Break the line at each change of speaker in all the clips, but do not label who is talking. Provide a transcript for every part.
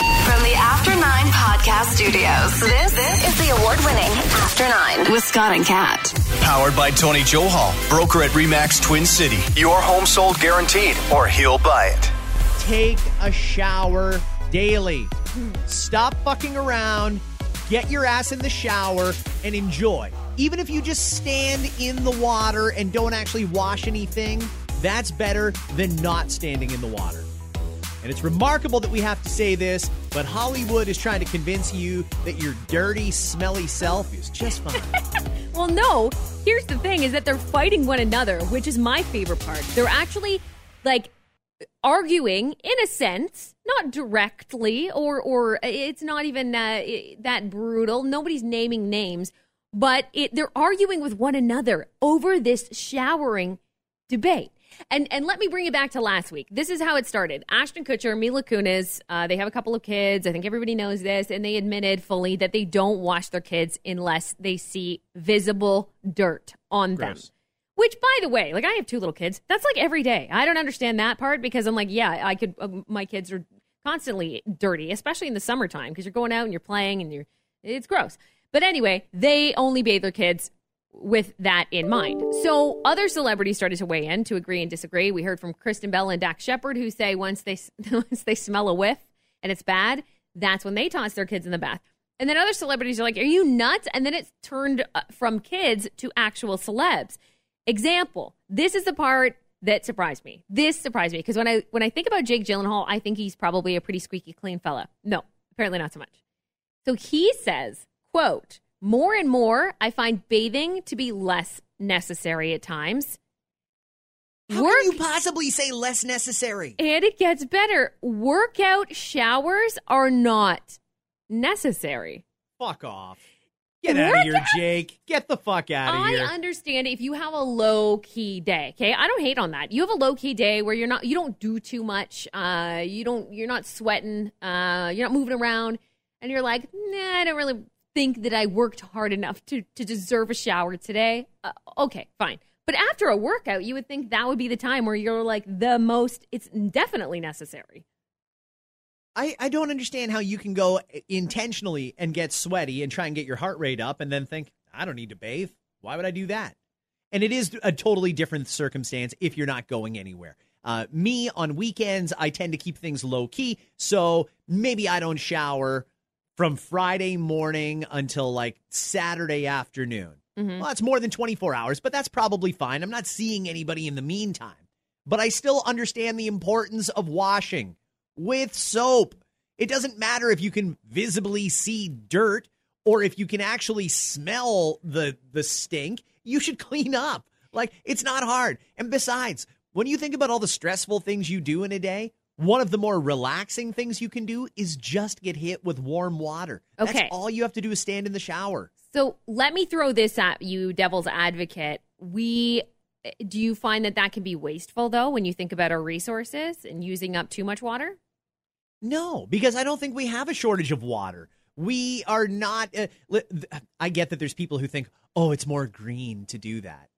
From the After Nine Podcast Studios, this, this is the award winning After Nine with Scott and Kat.
Powered by Tony Johal, broker at Remax Twin City. Your home sold guaranteed, or he'll buy it.
Take a shower daily. Stop fucking around. Get your ass in the shower and enjoy. Even if you just stand in the water and don't actually wash anything, that's better than not standing in the water. And it's remarkable that we have to say this, but Hollywood is trying to convince you that your dirty, smelly self is just fine.
Well, no. Here's the thing: is that they're fighting one another, which is my favorite part. They're actually like arguing, in a sense, not directly, or or it's not even uh, that brutal. Nobody's naming names, but it, they're arguing with one another over this showering debate. And and let me bring it back to last week. This is how it started. Ashton Kutcher, Mila Kunis, uh, they have a couple of kids. I think everybody knows this, and they admitted fully that they don't wash their kids unless they see visible dirt on them. Which, by the way, like I have two little kids. That's like every day. I don't understand that part because I'm like, yeah, I could. Uh, my kids are constantly dirty, especially in the summertime because you're going out and you're playing and you're. It's gross. But anyway, they only bathe their kids with that in mind. So other celebrities started to weigh in to agree and disagree. We heard from Kristen Bell and Dax Shepard who say once they once they smell a whiff and it's bad, that's when they toss their kids in the bath. And then other celebrities are like, "Are you nuts?" And then it's turned uh, from kids to actual celebs. Example: This is the part that surprised me. This surprised me because when I when I think about Jake Gyllenhaal, I think he's probably a pretty squeaky clean fella. No, apparently not so much. So he says, quote, more and more I find bathing to be less necessary at times.
How
Work
can you possibly say less necessary?
and it gets better. Workout showers are not necessary.
Fuck off. Get out of here, Jake. Get the fuck out of
I
here.
I understand if you have a low key day. Okay, I don't hate on that. You have a low key day where you're not, you don't do too much. Uh, you don't, you're not sweating. Uh, you're not moving around, and you're like, nah, I don't really think that I worked hard enough to to deserve a shower today. Uh, okay, fine. But after a workout, you would think that would be the time where you're like the most. It's definitely necessary.
I, I don't understand how you can go intentionally and get sweaty and try and get your heart rate up and then think, I don't need to bathe. Why would I do that? And it is a totally different circumstance if you're not going anywhere. Uh, me, on weekends, I tend to keep things low key. So maybe I don't shower from Friday morning until like Saturday afternoon. Mm-hmm. Well, that's more than 24 hours, but that's probably fine. I'm not seeing anybody in the meantime. But I still understand the importance of washing with soap. It doesn't matter if you can visibly see dirt or if you can actually smell the the stink. You should clean up. Like it's not hard. And besides, when you think about all the stressful things you do in a day, one of the more relaxing things you can do is just get hit with warm water. That's
Okay.
all you have to do is stand in the shower.
So let me throw this at you, devil's advocate. We do you find that that can be wasteful though when you think about our resources and using up too much water?
No, because I don't think we have a shortage of water. We are not. Uh, I get that there's people who think, oh, it's more green to do that.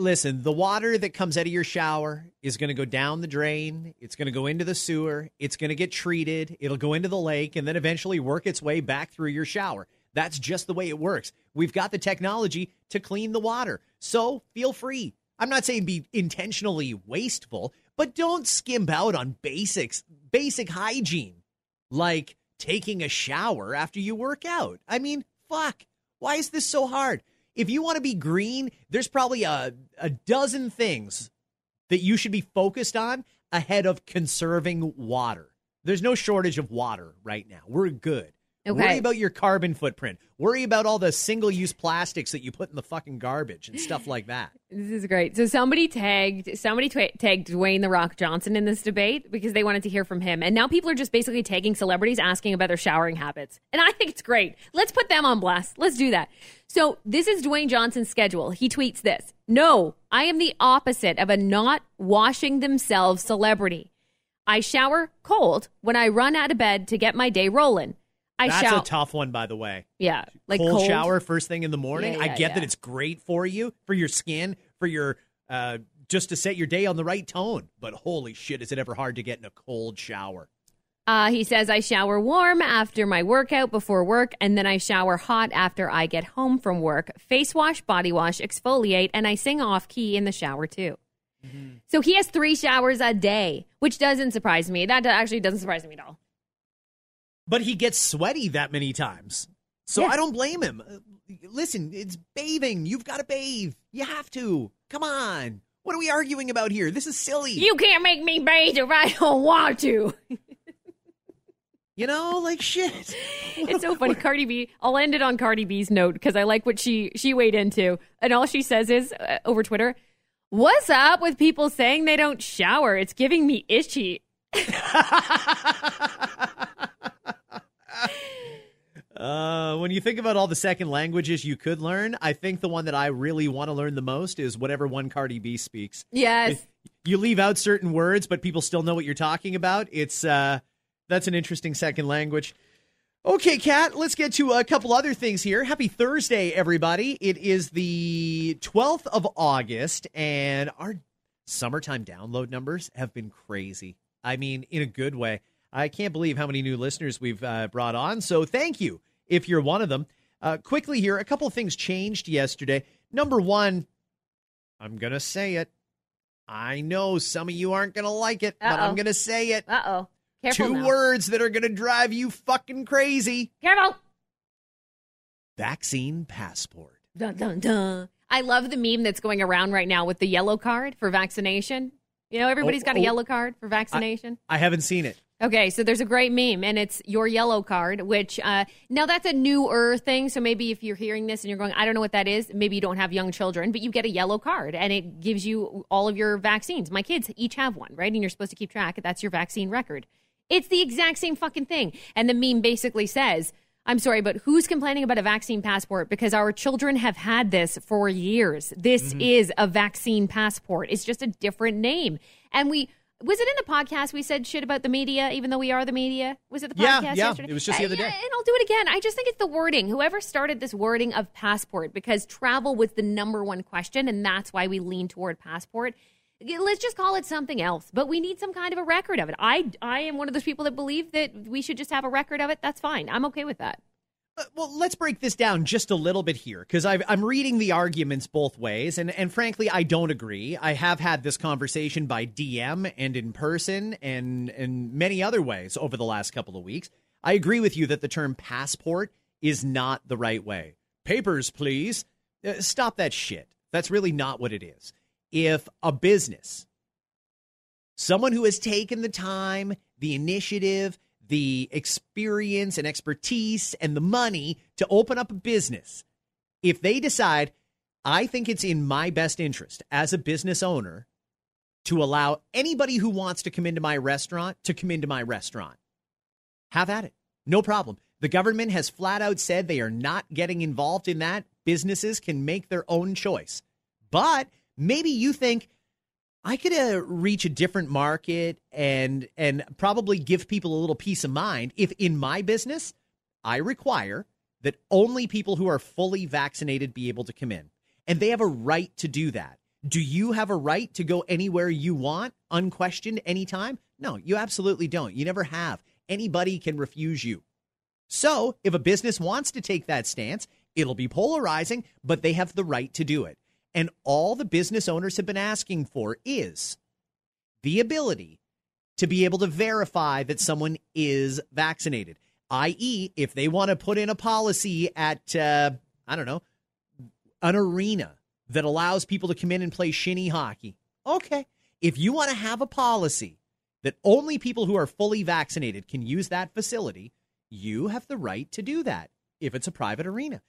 Listen, the water that comes out of your shower is going to go down the drain. It's going to go into the sewer. It's going to get treated. It'll go into the lake and then eventually work its way back through your shower. That's just the way it works. We've got the technology to clean the water. So feel free. I'm not saying be intentionally wasteful, but don't skimp out on basics, basic hygiene, like taking a shower after you work out. I mean, fuck. Why is this so hard? If you want to be green, there's probably a, a dozen things that you should be focused on ahead of conserving water. There's no shortage of water right now. We're good.
Okay.
Worry about your carbon footprint. Worry about all the single use plastics that you put in the fucking garbage and stuff like that.
This is great. So somebody tagged somebody twa tagged Dwayne the Rock Johnson in this debate because they wanted to hear from him, and now people are just basically tagging celebrities asking about their showering habits, and I think it's great. Let's put them on blast. Let's do that. So this is Dwayne Johnson's schedule. He tweets this: No, I am the opposite of a not washing themselves celebrity. I shower cold when I run out of bed to get my day rolling. I
That's a tough one, by the way.
yeah, like
cold,
cold,
shower first thing in the morning.
Yeah,
I
yeah,
get that it's great for you, for your skin, for your uh, just to set your day on the right tone. But holy shit, is it ever hard to get in a cold shower?
Uh, he says, I shower warm after my workout before work, and then I shower hot after I get home from work. Face wash, body wash, exfoliate, and I sing off key in the shower too. So he has three showers a day, which doesn't surprise me. That actually doesn't surprise me at all.
But he gets sweaty that many times, so
Yeah.
I don't blame him. Listen, it's bathing. You've got to bathe. You have to. Come on. What are we arguing about here? This is silly.
You can't make me bathe if I don't want to.
You know, like shit.
It's so funny. Cardi B. I'll end it on Cardi B's note because I like what she she weighed into, and all she says is uh, over Twitter, "What's up with people saying they don't shower? It's giving me itchy."
Uh, when you think about all the second languages you could learn, I think the one that I really want to learn the most is whatever one Cardi B speaks.
Yes.
You leave out certain words, but people still know what you're talking about. It's uh, that's an interesting second language. Okay, Kat, let's get to a couple other things here. Happy Thursday, everybody. It is the 12th of August, and our summertime download numbers have been crazy. I mean, in a good way. I can't believe how many new listeners we've uh, brought on. So thank you if you're one of them. Uh, quickly here, a couple of things changed yesterday. Number one, I'm going to say it. I know some of you aren't going to like it, but I'm going to say it.
Uh oh.
Two
now.
words that are going to drive you fucking crazy
Careful.
vaccine passport.
Dun, dun, dun. I love the meme that's going around right now with the yellow card for vaccination. You know, everybody's
Oh,
got a
oh.
yellow card for vaccination.
I haven't seen it.
Okay, so there's a great meme, and it's your yellow card, which uh, now that's a newer thing. So maybe if you're hearing this and you're going, I don't know what that is, maybe you don't have young children, but you get a yellow card, and it gives you all of your vaccines. My kids each have one, right? And you're supposed to keep track. That's your vaccine record. It's the exact same fucking thing. And the meme basically says, I'm sorry, but who's complaining about a vaccine passport? Because our children have had this for years. This is a vaccine passport. It's just a different name. And we was it in the podcast we said shit about the media, even though we are the media? Was it the podcast
yeah.
yesterday?
It was just the
Uh,
other day.
yeah, and I'll do it again. I just think it's the wording. Whoever started this wording of passport, because travel was the number one question, and that's why we lean toward passport. Let's just call it something else, but we need some kind of a record of it. I I am one of those people that believe that we should just have a record of it. That's fine. I'm okay with that.
Uh, Well, let's break this down just a little bit here because I'm reading the arguments both ways, and, and frankly, I don't agree. I have had this conversation by DM and in person and and many other ways over the last couple of weeks. I agree with you that the term passport is not the right way. Papers, please. Uh, stop that shit. That's really not what it is. If a business someone who has taken the time, the initiative, the experience and expertise and the money to open up a business, if they decide, I think it's in my best interest as a business owner to allow anybody who wants to come into my restaurant to come into my restaurant, have at it. No problem. The government has flat out said they are not getting involved in that. Businesses can make their own choice. But maybe you think I could uh, reach a different market and and probably give people a little peace of mind if in my business I require that only people who are fully vaccinated be able to come in. And they have a right to do that. Do you have a right to go anywhere you want unquestioned anytime? No, you absolutely don't. You never have. Anybody can refuse you. So, if a business wants to take that stance, it'll be polarizing, but they have the right to do it. And all the business owners have been asking for is the ability to be able to verify that someone is vaccinated, i.e., if they want to put in a policy at, uh, I don't know, an arena that allows people to come in and play shinny hockey. Okay. If you want to have a policy that only people who are fully vaccinated can use that facility, you have the right to do that if it's a private arena.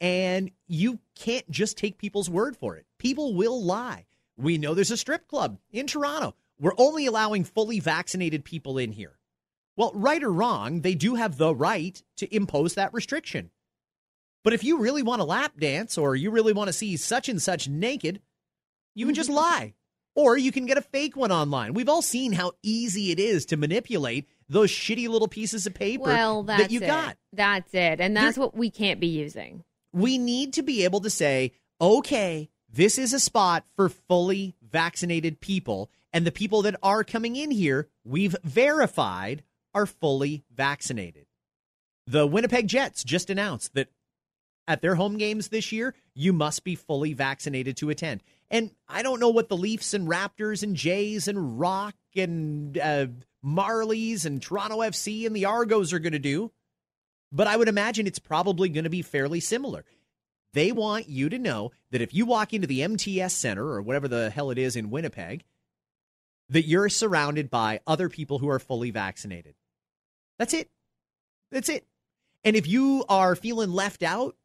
And you can't just take people's word for it. People will lie. We know there's a strip club in Toronto. We're only allowing fully vaccinated people in here. Well, right or wrong, they do have the right to impose that restriction. But if you really want to lap dance or you really want to see such and such naked, you can just lie. Or you can get a fake one online. We've all seen how easy it is to manipulate those shitty little pieces of paper
Well, that's
that you
it.
got.
That's it. And that's what we can't be using.
We need to be able to say, okay, this is a spot for fully vaccinated people. And the people that are coming in here, we've verified are fully vaccinated. The Winnipeg Jets just announced that at their home games this year, you must be fully vaccinated to attend. And I don't know what the Leafs and Raptors and Jays and Rock and uh, Marlies and Toronto FC and the Argos are going to do, but I would imagine it's probably going to be fairly similar. They want you to know that if you walk into the MTS Center or whatever the hell it is in Winnipeg, that you're surrounded by other people who are fully vaccinated. That's it. That's it. And if you are feeling left out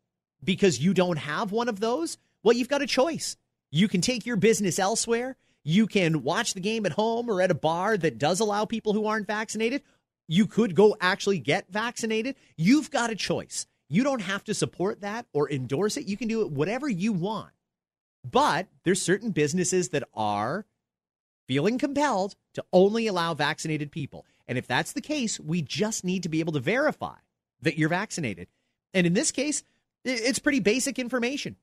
because you don't have one of those, well, you've got a choice. You can take your business elsewhere. You can watch the game at home or at a bar that does allow people who aren't vaccinated. You could go actually get vaccinated. You've got a choice. You don't have to support that or endorse it. You can do it whatever you want. But there's certain businesses that are feeling compelled to only allow vaccinated people. And if that's the case, we just need to be able to verify that you're vaccinated. And in this case, it's pretty basic information.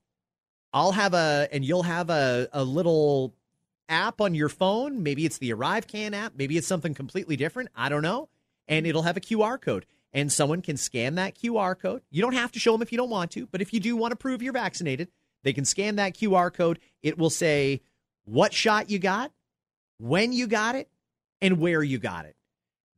I'll have a, and you'll have a, a little app on your phone. Maybe it's the ArriveCAN app. Maybe it's something completely different. I don't know. And it'll have a QR code. And someone can scan that QR code. You don't have to show them if you don't want to, but if you do want to prove you're vaccinated, they can scan that QR code. It will say what shot you got, when you got it, and where you got it.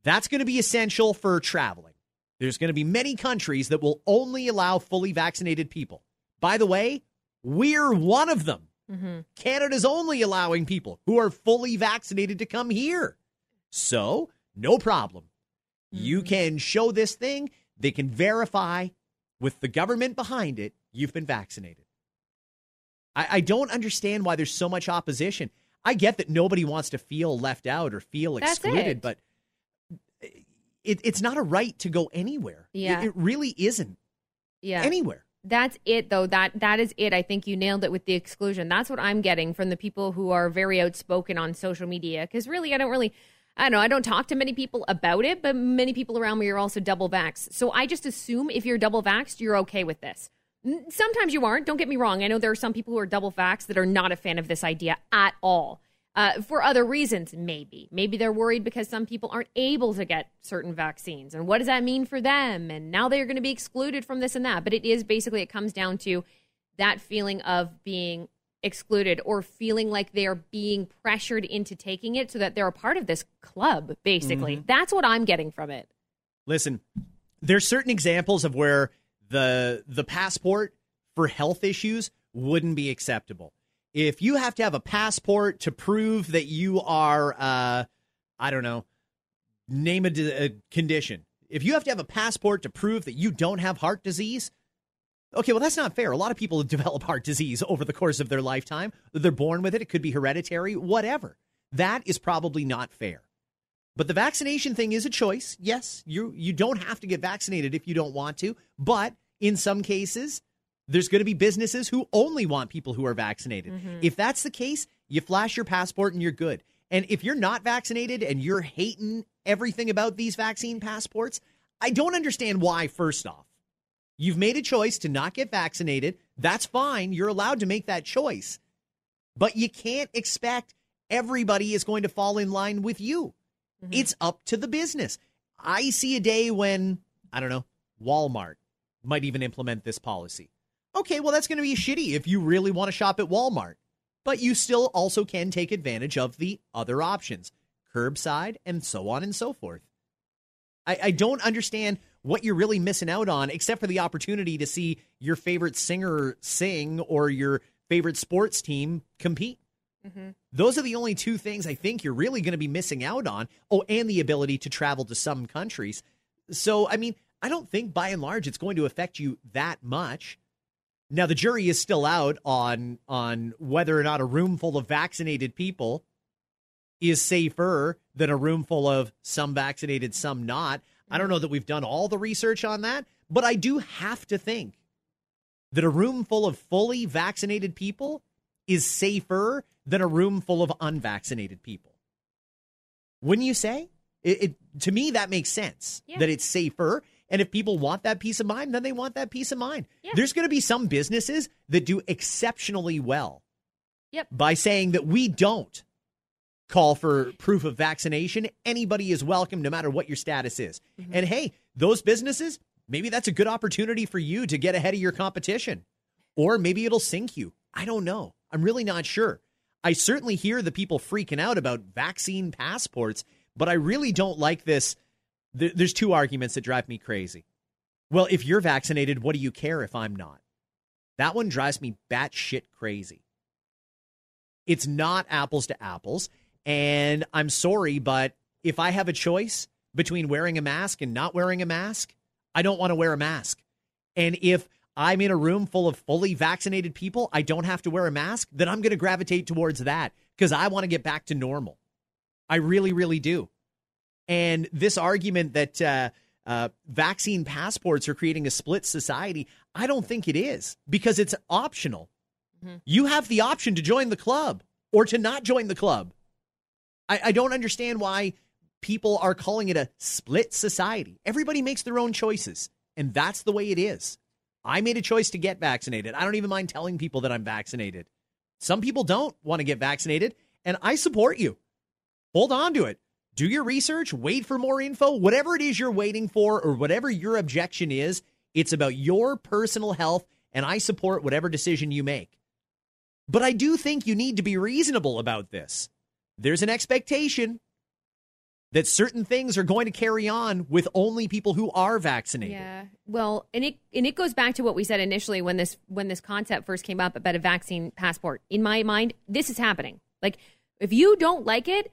That's going to be essential for traveling. There's going to be many countries that will only allow fully vaccinated people. By the way, we're one of them. Mm-hmm. Canada's only allowing people who are fully vaccinated to come here. So, no problem. You mm-hmm. can show this thing, they can verify with the government behind it, you've been vaccinated. I, I don't understand why there's so much opposition. I get that nobody wants to feel left out or feel excluded,
it.
but it, it's not a right to go anywhere. It-
Yeah.
It, really isn't
Yeah.
anywhere.
That's it though. That that is it. I think you nailed it with the exclusion. That's what I'm getting from the people who are very outspoken on social media cuz really I don't really I don't know, I don't talk to many people about it, but many people around me are also double vaxxed. So I just assume if you're double vaxxed, you're okay with this. Sometimes you aren't. Don't get me wrong. I know there are some people who are double vaxxed that are not a fan of this idea at all. Uh, for other reasons, maybe. Maybe they're worried because some people aren't able to get certain vaccines. And what does that mean for them? And now they're going to be excluded from this and that. But it is basically, it comes down to that feeling of being excluded or feeling like they're being pressured into taking it so that they're a part of this club, basically. That's what I'm getting from it.
Listen, there's certain examples of where the the passport for health issues wouldn't be acceptable. If you have to have a passport to prove that you are, uh, I don't know, name a, a condition. If you have to have a passport to prove that you don't have heart disease, okay, well, that's not fair. A lot of people develop heart disease over the course of their lifetime. They're born with it. It could be hereditary, whatever. That is probably not fair. But the vaccination thing is a choice. Yes, you you don't have to get vaccinated if you don't want to, but in some cases there's going to be businesses who only want people who are vaccinated. Mm-hmm. If that's the case, you flash your passport and you're good. And if you're not vaccinated and you're hating everything about these vaccine passports, I don't understand why first off. You've made a choice to not get vaccinated. That's fine. You're allowed to make that choice. But you can't expect everybody is going to fall in line with you. Mm-hmm. It's up to the business. I see a day when, I don't know, Walmart might even implement this policy. Okay, well, that's going to be shitty if you really want to shop at Walmart. But you still also can take advantage of the other options, curbside, and so on and so forth. I, I don't understand what you're really missing out on, except for the opportunity to see your favorite singer sing or your favorite sports team compete. Mm-hmm. Those are the only two things I think you're really going to be missing out on. Oh, and the ability to travel to some countries. So, I mean, I don't think by and large it's going to affect you that much. Now the jury is still out on on whether or not a room full of vaccinated people is safer than a room full of some vaccinated, some not. I don't know that we've done all the research on that, but I do have to think that a room full of fully vaccinated people is safer than a room full of unvaccinated people. Wouldn't you say? It, it to me that makes sense
Yeah.
that it's safer. And if people want that peace of mind, then they want that peace of mind.
Yeah.
There's going to be some businesses that do exceptionally well
Yep.
by saying that we don't call for proof of vaccination. Anybody is welcome, no matter what your status is. Mm-hmm. And hey, those businesses, maybe that's a good opportunity for you to get ahead of your competition, or maybe it'll sink you. I don't know. I'm really not sure. I certainly hear the people freaking out about vaccine passports, but I really don't like this. There's two arguments that drive me crazy. Well, if you're vaccinated, what do you care if I'm not? That one drives me batshit crazy. It's not apples to apples. And I'm sorry, but if I have a choice between wearing a mask and not wearing a mask, I don't want to wear a mask. And if I'm in a room full of fully vaccinated people, I don't have to wear a mask, then I'm going to gravitate towards that because I want to get back to normal. I really, really do. And this argument that uh, uh, vaccine passports are creating a split society, I don't think it is because it's optional. You have the option to join the club or to not join the club. I, I don't understand why people are calling it a split society. Everybody makes their own choices, and that's the way it is. I made a choice to get vaccinated. I don't even mind telling people that I'm vaccinated. Some people don't want to get vaccinated, and I support you. Hold on to it. Do your research, wait for more info, whatever it is you're waiting for, or whatever your objection is. It's about your personal health, and I support whatever decision you make. But I do think you need to be reasonable about this. There's an expectation that certain things are going to carry on with only people who are vaccinated.
Yeah. Well, and it and it goes back to what we said initially when this when this concept first came up about a vaccine passport. In my mind, this is happening. Like if you don't like it,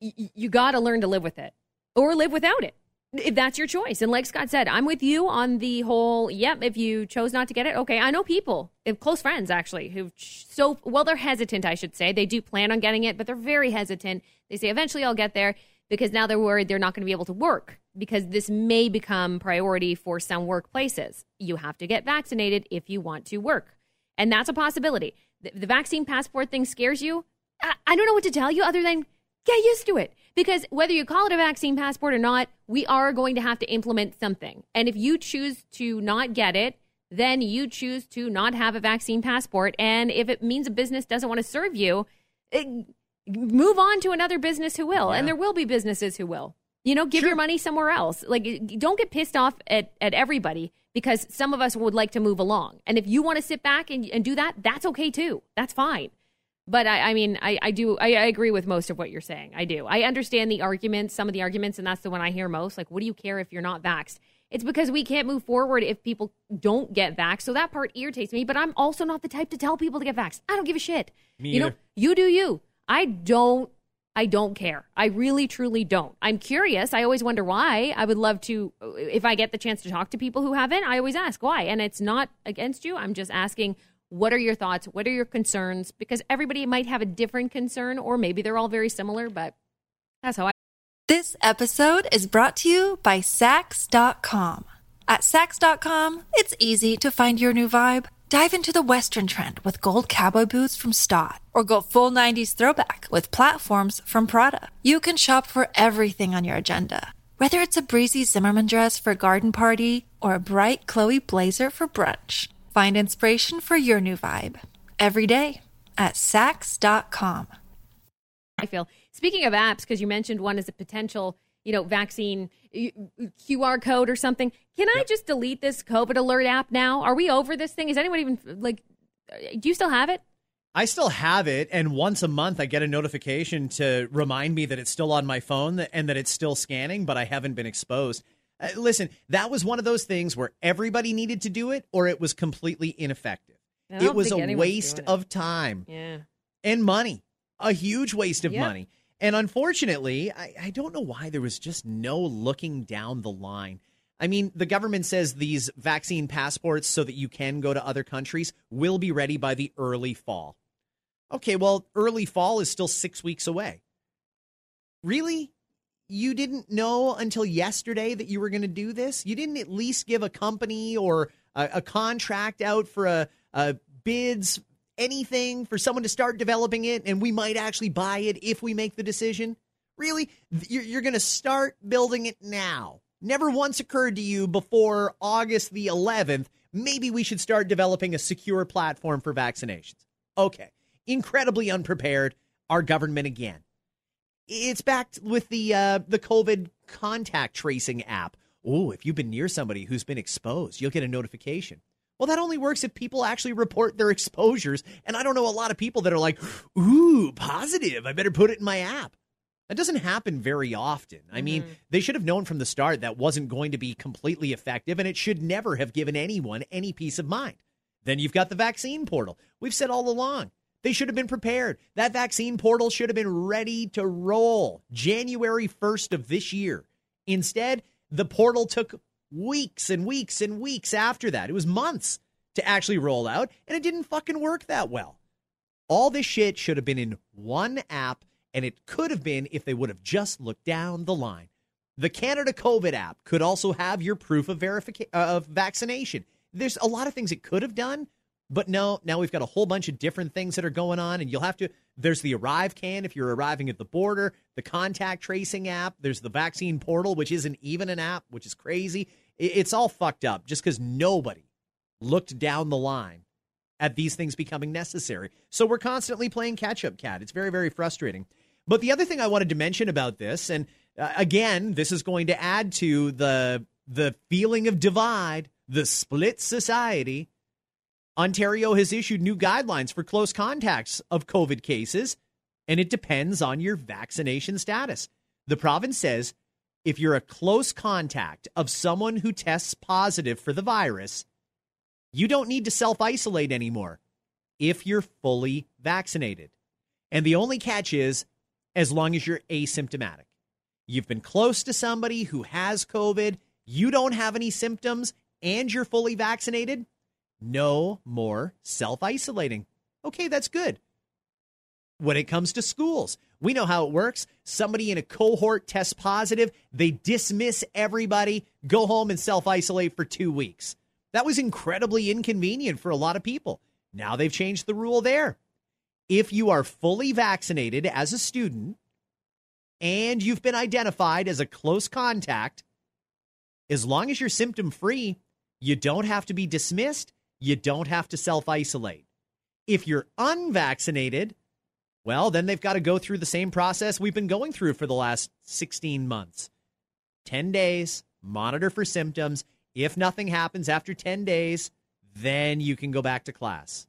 y- you got to learn to live with it or live without it. If that's your choice. And like Scott said, I'm with you on the whole, yep, if you chose not to get it, okay. I know people, close friends actually, who've so, well, they're hesitant, I should say. They do plan on getting it, but they're very hesitant. They say, eventually I'll get there because now they're worried they're not going to be able to work because this may become priority for some workplaces. You have to get vaccinated if you want to work. And that's a possibility. The, the vaccine passport thing scares you. I, I don't know what to tell you other than get used to it. Because whether you call it a vaccine passport or not, we are going to have to implement something. And if you choose to not get it, then you choose to not have a vaccine passport. And if it means a business doesn't want to serve you, it, move on to another business who will. And there will be businesses who will. You know, give your money somewhere else. Like, don't get pissed off at, at everybody because some of us would like to move along. And if you want to sit back and, and do that, that's okay too. That's fine. But I, I mean, I, I do, I, I agree with most of what you're saying. I do. I understand the arguments, some of the arguments, and that's the one I hear most. Like, what do you care if you're not vaxxed? It's because we can't move forward if people don't get vaxxed. So that part irritates me. But I'm also not the type to tell people to get vaxxed. I don't give a shit.
Me
you know,
either.
you do you. I don't. I don't care. I really, truly don't. I'm curious. I always wonder why. I would love to, if I get the chance to talk to people who haven't, I always ask why. And it's not against you. I'm just asking, what are your thoughts? What are your concerns? Because everybody might have a different concern, or maybe they're all very similar, but that's how I.
This episode is brought to you by Saks.com. At Saks.com, it's easy to find your new vibe. Dive into the Western trend with gold cowboy boots from Staud, or go full 90s throwback with platforms from Prada. You can shop for everything on your agenda, whether it's a breezy Zimmermann dress for a garden party or a bright Chloe blazer for brunch. Find inspiration for your new vibe every day at Saks.com.
I feel. Speaking of apps, because you mentioned one as a potential, you know, vaccine QR code or something. Can I just delete this COVID alert app now? Are we over this thing? Is anyone even like? Do you still have it?
I still have it, and once a month I get a notification to remind me that it's still on my phone and that it's still scanning, but I haven't been exposed. Uh, listen, that was one of those things where everybody needed to do it, or it was completely ineffective. It was a waste of time
Yeah.
and money, a huge waste of
Yep.
money. And unfortunately, I, I don't know why there was just no looking down the line. I mean, the government says these vaccine passports so that you can go to other countries will be ready by the early fall. Okay, well, early fall is still six weeks away. Really? You didn't know until yesterday that you were going to do this? You didn't at least give a company or a, a contract out for a, a bids, anything for someone to start developing it, and we might actually buy it if we make the decision? Really? You're, you're going to start building it now. Never once occurred to you before August the 11th, maybe we should start developing a secure platform for vaccinations. Okay. Incredibly unprepared. Our government again. It's backed with the uh, the COVID contact tracing app. Oh, if you've been near somebody who's been exposed, you'll get a notification. Well, that only works if people actually report their exposures. And I don't know a lot of people that are like, ooh, positive. I better put it in my app. That doesn't happen very often. I mean,
Mm-hmm.
they should have known from the start that wasn't going to be completely effective, and it should never have given anyone any peace of mind. Then you've got the vaccine portal. We've said all along they should have been prepared. That vaccine portal should have been ready to roll January 1st of this year. Instead, the portal took weeks and weeks and weeks after that. It was months to actually roll out, and it didn't fucking work that well. All this shit should have been in one app, and it could have been if they would have just looked down the line. The Canada COVID app could also have your proof of verification uh, of vaccination. There's a lot of things it could have done, but no, now we've got a whole bunch of different things that are going on, and you'll have to. There's the ArriveCAN if you're arriving at the border, the contact tracing app. There's the vaccine portal, which isn't even an app, which is crazy. It's all fucked up just because nobody looked down the line at these things becoming necessary. So we're constantly playing catch up Kat. It's very, very frustrating. But the other thing I wanted to mention about this, and uh, again, this is going to add to the the feeling of divide, the split society. Ontario has issued new guidelines for close contacts of COVID cases, and it depends on your vaccination status. The province says if you're a close contact of someone who tests positive for the virus, you don't need to self isolate anymore if you're fully vaccinated. And the only catch is as long as you're asymptomatic. You've been close to somebody who has COVID, you don't have any symptoms, and you're fully vaccinated, no more self isolating. Okay, that's good. When it comes to schools, we know how it works. Somebody in a cohort tests positive, they dismiss everybody, go home and self isolate for two weeks. That was incredibly inconvenient for a lot of people. Now they've changed the rule there. If you are fully vaccinated as a student and you've been identified as a close contact, as long as you're symptom free, you don't have to be dismissed. You don't have to self isolate. If you're unvaccinated, well, then they've got to go through the same process we've been going through for the last 16 months 10 days, monitor for symptoms. If nothing happens after 10 days, then you can go back to class.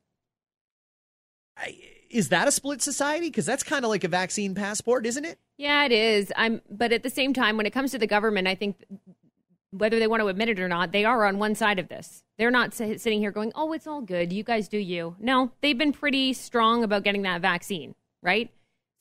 Is that a split society? Because that's kind of like a vaccine passport, isn't it?
Yeah, it is. I'm, but at the same time, when it comes to the government, I think whether they want to admit it or not, they are on one side of this. They're not sitting here going, "Oh, it's all good. You guys do you." No, they've been pretty strong about getting that vaccine, right?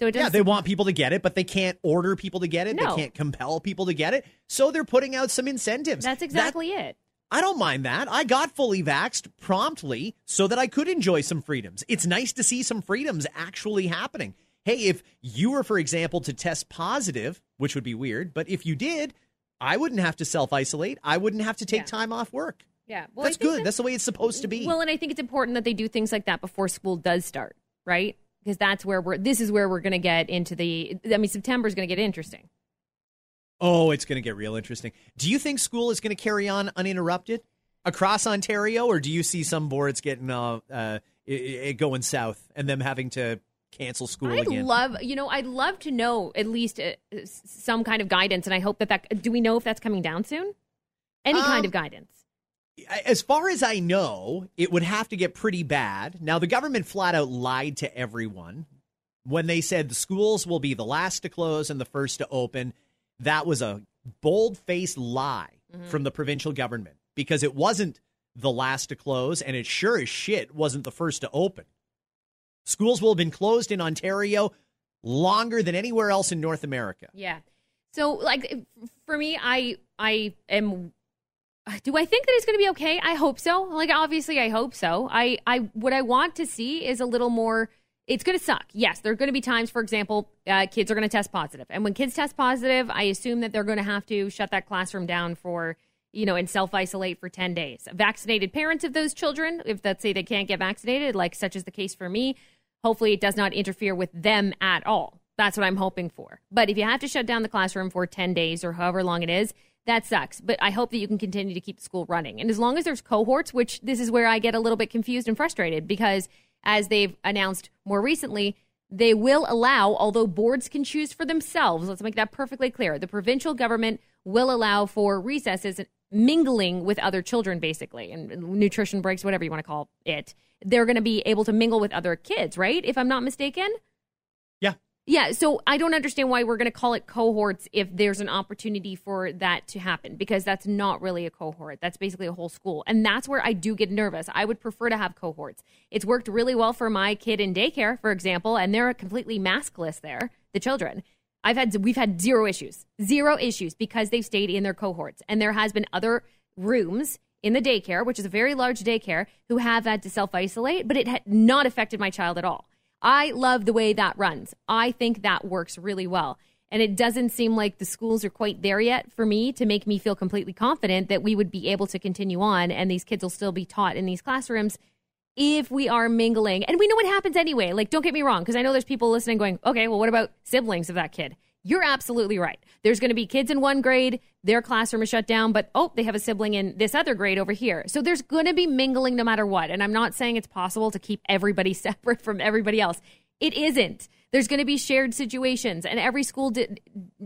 So it doesn't.
they want people to get it, but they can't order people to get it.
No.
They can't compel people to get it. So they're putting out some incentives.
that's
That-
exactly it.
I don't mind that. I got fully vaxxed promptly so that I could enjoy some freedoms. It's nice to see some freedoms actually happening. Hey, if you were, for example, to test positive, which would be weird, but if you did, I wouldn't have to self isolate. I wouldn't have to take
Yeah.
time off work.
Yeah, well,
That's good.
that-
That's the way it's supposed to be.
Well, and I think it's important that they do things like that before school does start, right? Because that's where we're. This is where we're going to get into the. I mean, September is going to get interesting.
Oh, it's going to get real interesting. Do you think school is going to carry on uninterrupted across Ontario, or do you see some boards getting uh, uh, it, it going south and them having to cancel school
I'd
again?
love, you know, I'd love to know at least uh, some kind of guidance, and I hope that that. Do we know if that's coming down soon? Any kind
Um,
of guidance.
as far as I know, it would have to get pretty bad. Now, the government flat out lied to everyone when they said the schools will be the last to close and the first to open. That was a bold faced lie from the provincial government because it wasn't the last to close and it sure as shit wasn't the first to open. Schools will have been closed in Ontario longer than anywhere else in North America.
Yeah. So, like, for me, I I am do I think that it's going to be okay? I hope so. Like obviously I hope so. I I what I want to see is a little more it's going to suck. Yes, there are going to be times for example, uh, kids are going to test positive. And when kids test positive, I assume that they're going to have to shut that classroom down for you know, and self isolate for 10 days. Vaccinated parents of those children, if let's say they can't get vaccinated, like such is the case for me, hopefully it does not interfere with them at all. That's what I'm hoping for. But if you have to shut down the classroom for 10 days or however long it is, that sucks. But I hope that you can continue to keep the school running. And as long as there's cohorts, which this is where I get a little bit confused and frustrated because as they've announced more recently, they will allow, although boards can choose for themselves, let's make that perfectly clear. The provincial government will allow for recesses mingling with other children, basically, and nutrition breaks, whatever you want to call it. They're going to be able to mingle with other kids, right? If I'm not mistaken.
Yeah.
Yeah, so I don't understand why we're going to call it cohorts if there's an opportunity for that to happen because that's not really a cohort. That's basically a whole school. And that's where I do get nervous. I would prefer to have cohorts. It's worked really well for my kid in daycare, for example, and they're completely maskless there, the children. I've had we've had zero issues, zero issues because they've stayed in their cohorts, and there has been other rooms in the daycare, which is a very large daycare, who have had to self isolate, but it had not affected my child at all. I love the way that runs. I think that works really well. And it doesn't seem like the schools are quite there yet for me to make me feel completely confident that we would be able to continue on and these kids will still be taught in these classrooms if we are mingling. And we know what happens anyway. Like, don't get me wrong, because I know there's people listening going, okay, well, what about siblings of that kid? You're absolutely right. There's going to be kids in one grade, their classroom is shut down, but oh, they have a sibling in this other grade over here. So there's going to be mingling no matter what. And I'm not saying it's possible to keep everybody separate from everybody else. It isn't. There's going to be shared situations, and every school di-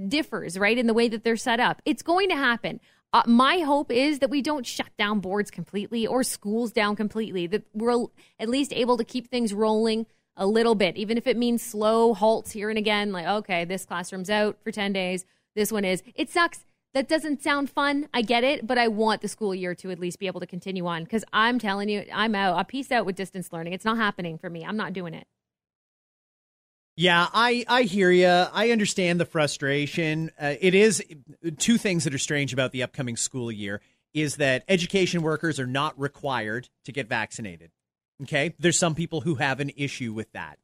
differs, right, in the way that they're set up. It's going to happen. Uh, my hope is that we don't shut down boards completely or schools down completely, that we're at least able to keep things rolling a little bit, even if it means slow halts here and again, like, okay, this classroom's out for 10 days, this one is. It sucks. That doesn't sound fun. I get it, but I want the school year to at least be able to continue on because I'm telling you, I'm out. I peace out with distance learning. It's not happening for me. I'm not doing it.
Yeah, I I hear you. I understand the frustration. Uh, it is two things that are strange about the upcoming school year is that education workers are not required to get vaccinated. Okay? There's some people who have an issue with that.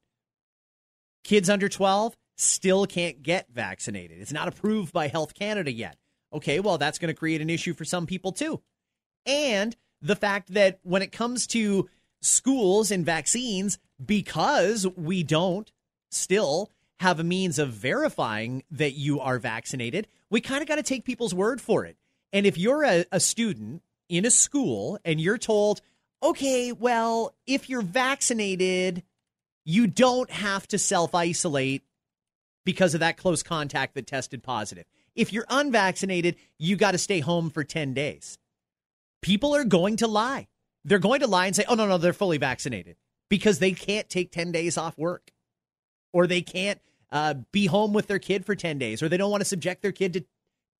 Kids under 12 still can't get vaccinated. It's not approved by Health Canada yet. Okay, well that's going to create an issue for some people too. And the fact that when it comes to schools and vaccines because we don't still have a means of verifying that you are vaccinated, we kind of got to take people's word for it. And if you're a, a, student in a school and you're told, okay, well, if you're vaccinated, you don't have to self isolate because of that close contact that tested positive. If you're unvaccinated, you got to stay home for 10 days. People are going to lie. They're going to lie and say, oh, no, no, they're fully vaccinated because they can't take 10 days off work or they can't uh, be home with their kid for 10 days, or they don't want to subject their kid to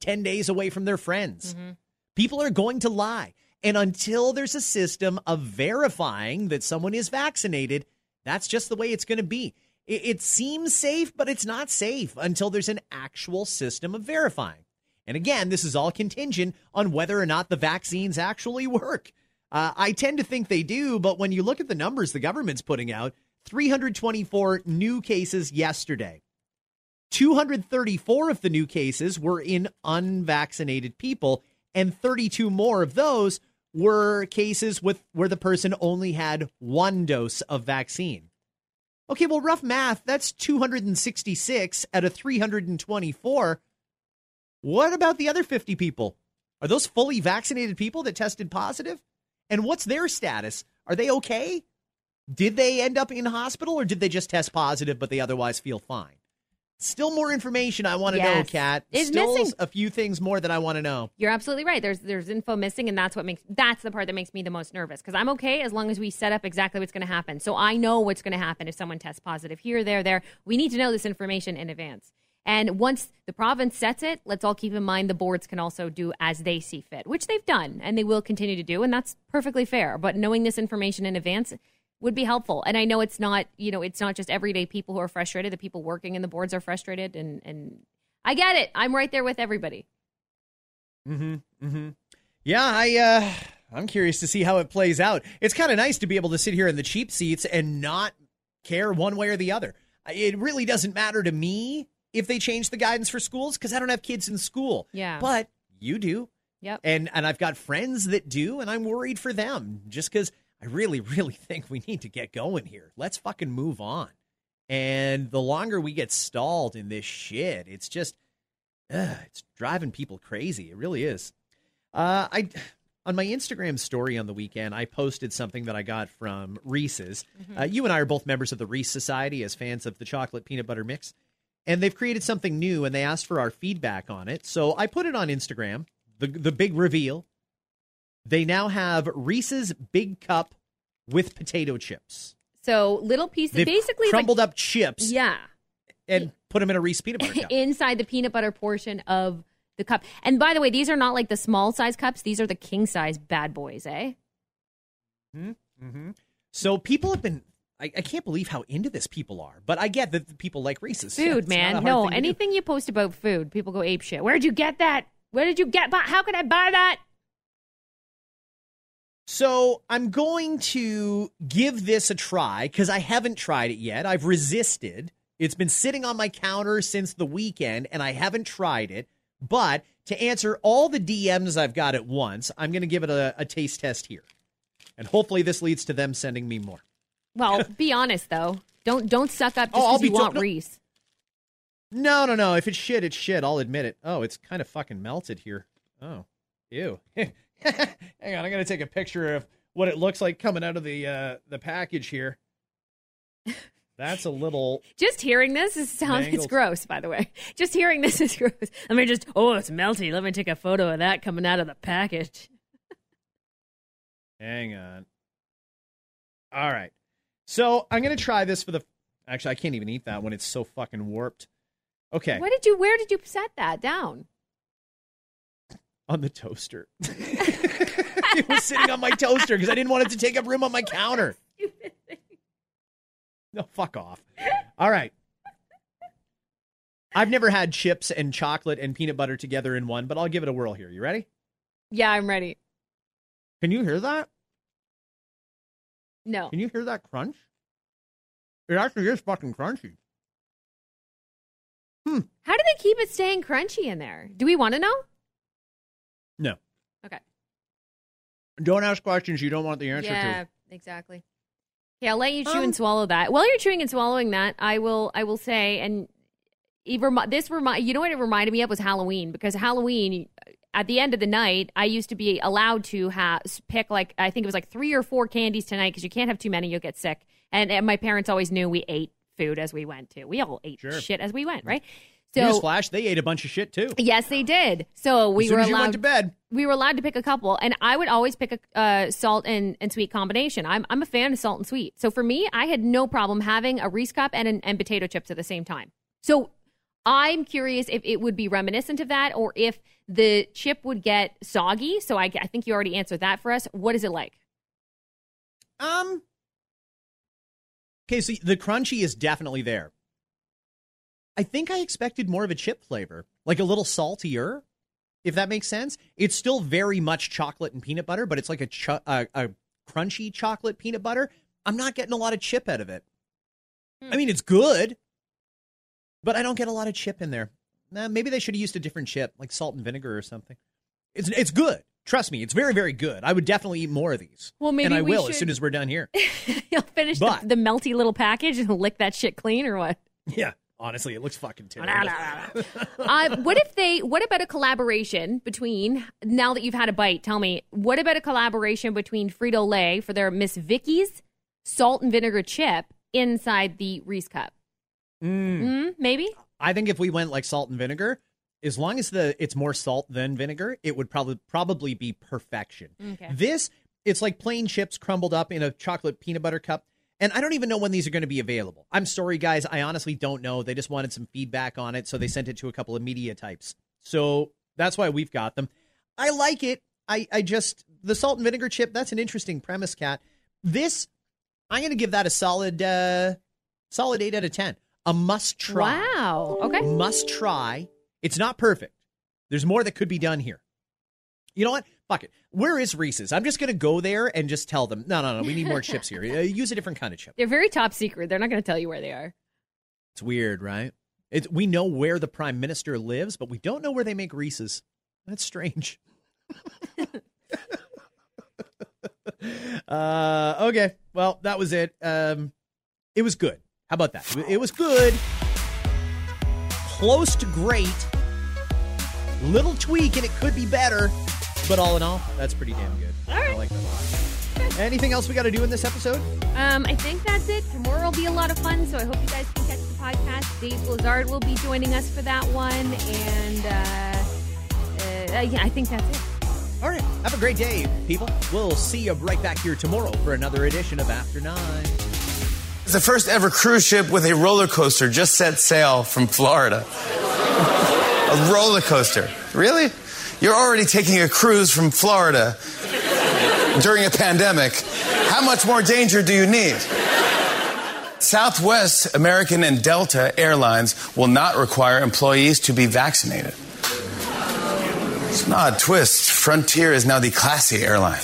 10 days away from their friends. Mm-hmm. People are going to lie. And until there's a system of verifying that someone is vaccinated, that's just the way it's going to be. It, it seems safe, but it's not safe until there's an actual system of verifying. And again, this is all contingent on whether or not the vaccines actually work. Uh, I tend to think they do, but when you look at the numbers the government's putting out, 324 new cases yesterday. 234 of the new cases were in unvaccinated people, and 32 more of those were cases with where the person only had one dose of vaccine. Okay, well, rough math, that's 266 out of 324. What about the other 50 people? Are those fully vaccinated people that tested positive? And what's their status? Are they okay? Did they end up in hospital or did they just test positive but they otherwise feel fine? Still more information I want to yes. know, Kat.
It's
Still
missing.
a few things more that I want to know.
You're absolutely right. There's there's info missing, and that's what makes that's the part that makes me the most nervous because I'm okay as long as we set up exactly what's going to happen. So I know what's going to happen if someone tests positive here, there, there. We need to know this information in advance. And once the province sets it, let's all keep in mind the boards can also do as they see fit, which they've done and they will continue to do, and that's perfectly fair. But knowing this information in advance would be helpful. And I know it's not, you know, it's not just everyday people who are frustrated. The people working in the boards are frustrated, and and I get it. I'm right there with everybody.
Hmm. Hmm. Yeah, I uh I'm curious to see how it plays out. It's kind of nice to be able to sit here in the cheap seats and not care one way or the other. It really doesn't matter to me if they change the guidance for schools because I don't have kids in school.
Yeah.
But you do.
Yep.
And and I've got friends that do, and I'm worried for them just because I really, really think we need to get going here. Let's fucking move on. And the longer we get stalled in this shit, it's just ugh, it's driving people crazy. It really is. Uh, I on my Instagram story on the weekend, I posted something that I got from Reese's. Uh, you and I are both members of the Reese Society as fans of the chocolate peanut butter mix, and they've created something new, and they asked for our feedback on it. So I put it on Instagram. The the big reveal. They now have Reese's Big Cup with potato chips.
So little pieces,
They've
basically,
crumbled
like,
up chips
yeah,
and put them in a Reese peanut butter cup.
inside the peanut butter portion of the cup. And by the way, these are not like the small size cups; these are the king size bad boys, eh? Hmm.
So people have been. I, I can't believe how into this people are, but I get that people like Reese's. Yeah,
Food,
a
man. No, anything you post about food, people go ape shit. Where'd you get that? Where did you get that? How could I buy that?
So I'm going to give this a try because I haven't tried it yet. I've resisted. It's been sitting on my counter since the weekend, and I haven't tried it. But to answer all the DMs I've got at once, I'm going to give it a, a taste test here, and hopefully this leads to them sending me more.
Well, be honest though. Don't don't suck up oh, just
Oh, I'll
because you
be to-
want
no.
Reese.
No, no, no. If it's shit, it's shit. I'll admit it. Oh, it's kind of fucking melted here. Oh, ew. Hang on, I'm gonna take a picture of what it looks like coming out of the uh, the package here. That's a little.
Just hearing this is sounds it's gross, by the way. Just hearing this is gross. Let me just oh, it's melty. Let me take a photo of that coming out of the package.
Hang on. All right. So I'm gonna try this for the. Actually, I can't even eat that when it's so fucking warped. Okay,
What did you where did you set that down?
On the toaster. it was sitting on my toaster because I didn't want it to take up room on my counter. No, fuck off. All right. I've never had chips and chocolate and peanut butter together in one, but I'll give it a whirl here. You ready?
Yeah, I'm ready.
Can you hear that?
No.
Can you hear that crunch? It actually is fucking crunchy. Hmm.
How do they keep it staying crunchy in there? Do we want to know?
No.
Okay.
Don't ask questions you don't want the answer
yeah,
to.
exactly. Okay, I'll let you chew
Um,
and swallow that. While you're chewing and swallowing that, I will I will say and it remi- this remind you know what it reminded me of was Halloween because Halloween at the end of the night I used to be allowed to have pick like I think it was like three or four candies tonight because you can't have too many you'll get sick and, and my parents always knew we ate food as we went too we all ate
Sure.
shit as we went right so
Newsflash, they ate a bunch of shit too.
yes they did so we were allowed
went to bed.
we were allowed to pick a couple, and I would always pick a uh, salt and, and sweet combination. I'm I'm a fan of salt and sweet, so for me, I had no problem having a Reese cup and an, and potato chips at the same time. So I'm curious if it would be reminiscent of that, or if the chip would get soggy. So I, I think you already answered that for us. What is it like?
Um. Okay, so the crunchy is definitely there. I think I expected more of a chip flavor, like a little saltier, if that makes sense. It's still very much chocolate and peanut butter, but it's like a ch- a, a crunchy chocolate peanut butter. I'm not getting a lot of chip out of it. Hmm. I mean, it's good, but I don't get a lot of chip in there. Nah, maybe they should have used a different chip, like salt and vinegar or something. It's it's good. Trust me, it's very very good. I would definitely eat more of these.
Well, maybe
and I
we
will
should-
as soon as we're done here.
You'll finish the, the melty little package and lick that shit clean, or what?
Yeah, honestly, it looks fucking terrible.
uh, what if they? What about a collaboration between? Now that you've had a bite, tell me. What about a collaboration between Frito Lay for their Miss Vickie's salt and vinegar chip inside the Reese cup? Mm, maybe.
I think if we went like salt and vinegar, as long as the it's more salt than vinegar, it would probably probably be perfection.
Okay.
This it's like plain chips crumbled up in a chocolate peanut butter cup. And I don't even know when these are going to be available. I'm sorry, guys. I honestly don't know. They just wanted some feedback on it, so they sent it to a couple of media types. So that's why we've got them. I like it. I, I just the salt and vinegar chip. That's an interesting premise, Kat. This I'm going to give that a solid uh solid eight out of ten. A must try
Wow. Okay.
must try. It's not perfect. There's more that could be done here. You know what? Fuck it. Where is Reese's? I'm just gonna go there and just tell them. No, no, no. We need more chips here. Uh, use a different kind of chip.
They're very top secret. They're not going to tell you where they are.
It's weird, right? It's, we know where the prime minister lives, but we don't know where they make Reese's. That's strange. uh, okay. Well, that was it. Um, it was good. How about that? It was good. Close to great. Little tweak and it could be better. But all in all, that's pretty damn good.
All right.
I like that a lot. Anything else we got to do in this episode?
Um, I think that's it. Tomorrow will be a lot of fun, so I hope you guys can catch the podcast. Dave Lazard will be joining us for that one, and uh, uh, yeah, I think that's it.
All right. Have a great day, people. We'll see you right back here tomorrow for another edition of After Nine.
The first ever cruise ship with a roller coaster just set sail from Florida. a roller coaster. Really? You're already taking a cruise from Florida during a pandemic. How much more danger do you need? Southwest, American, and Delta Airlines will not require employees to be vaccinated. It's an odd twist. Frontier is now the classy airline.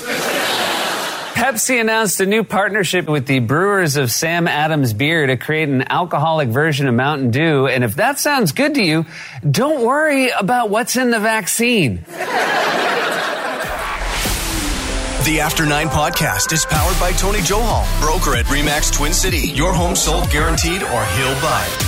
Pepsi announced a new partnership with the brewers of Sam Adams beer to create an alcoholic version of Mountain Dew. And if that sounds good to you, don't worry about what's in the vaccine.
The After Nine podcast is powered by Tony Johal, broker at Remax Twin City. Your home sold guaranteed or he'll buy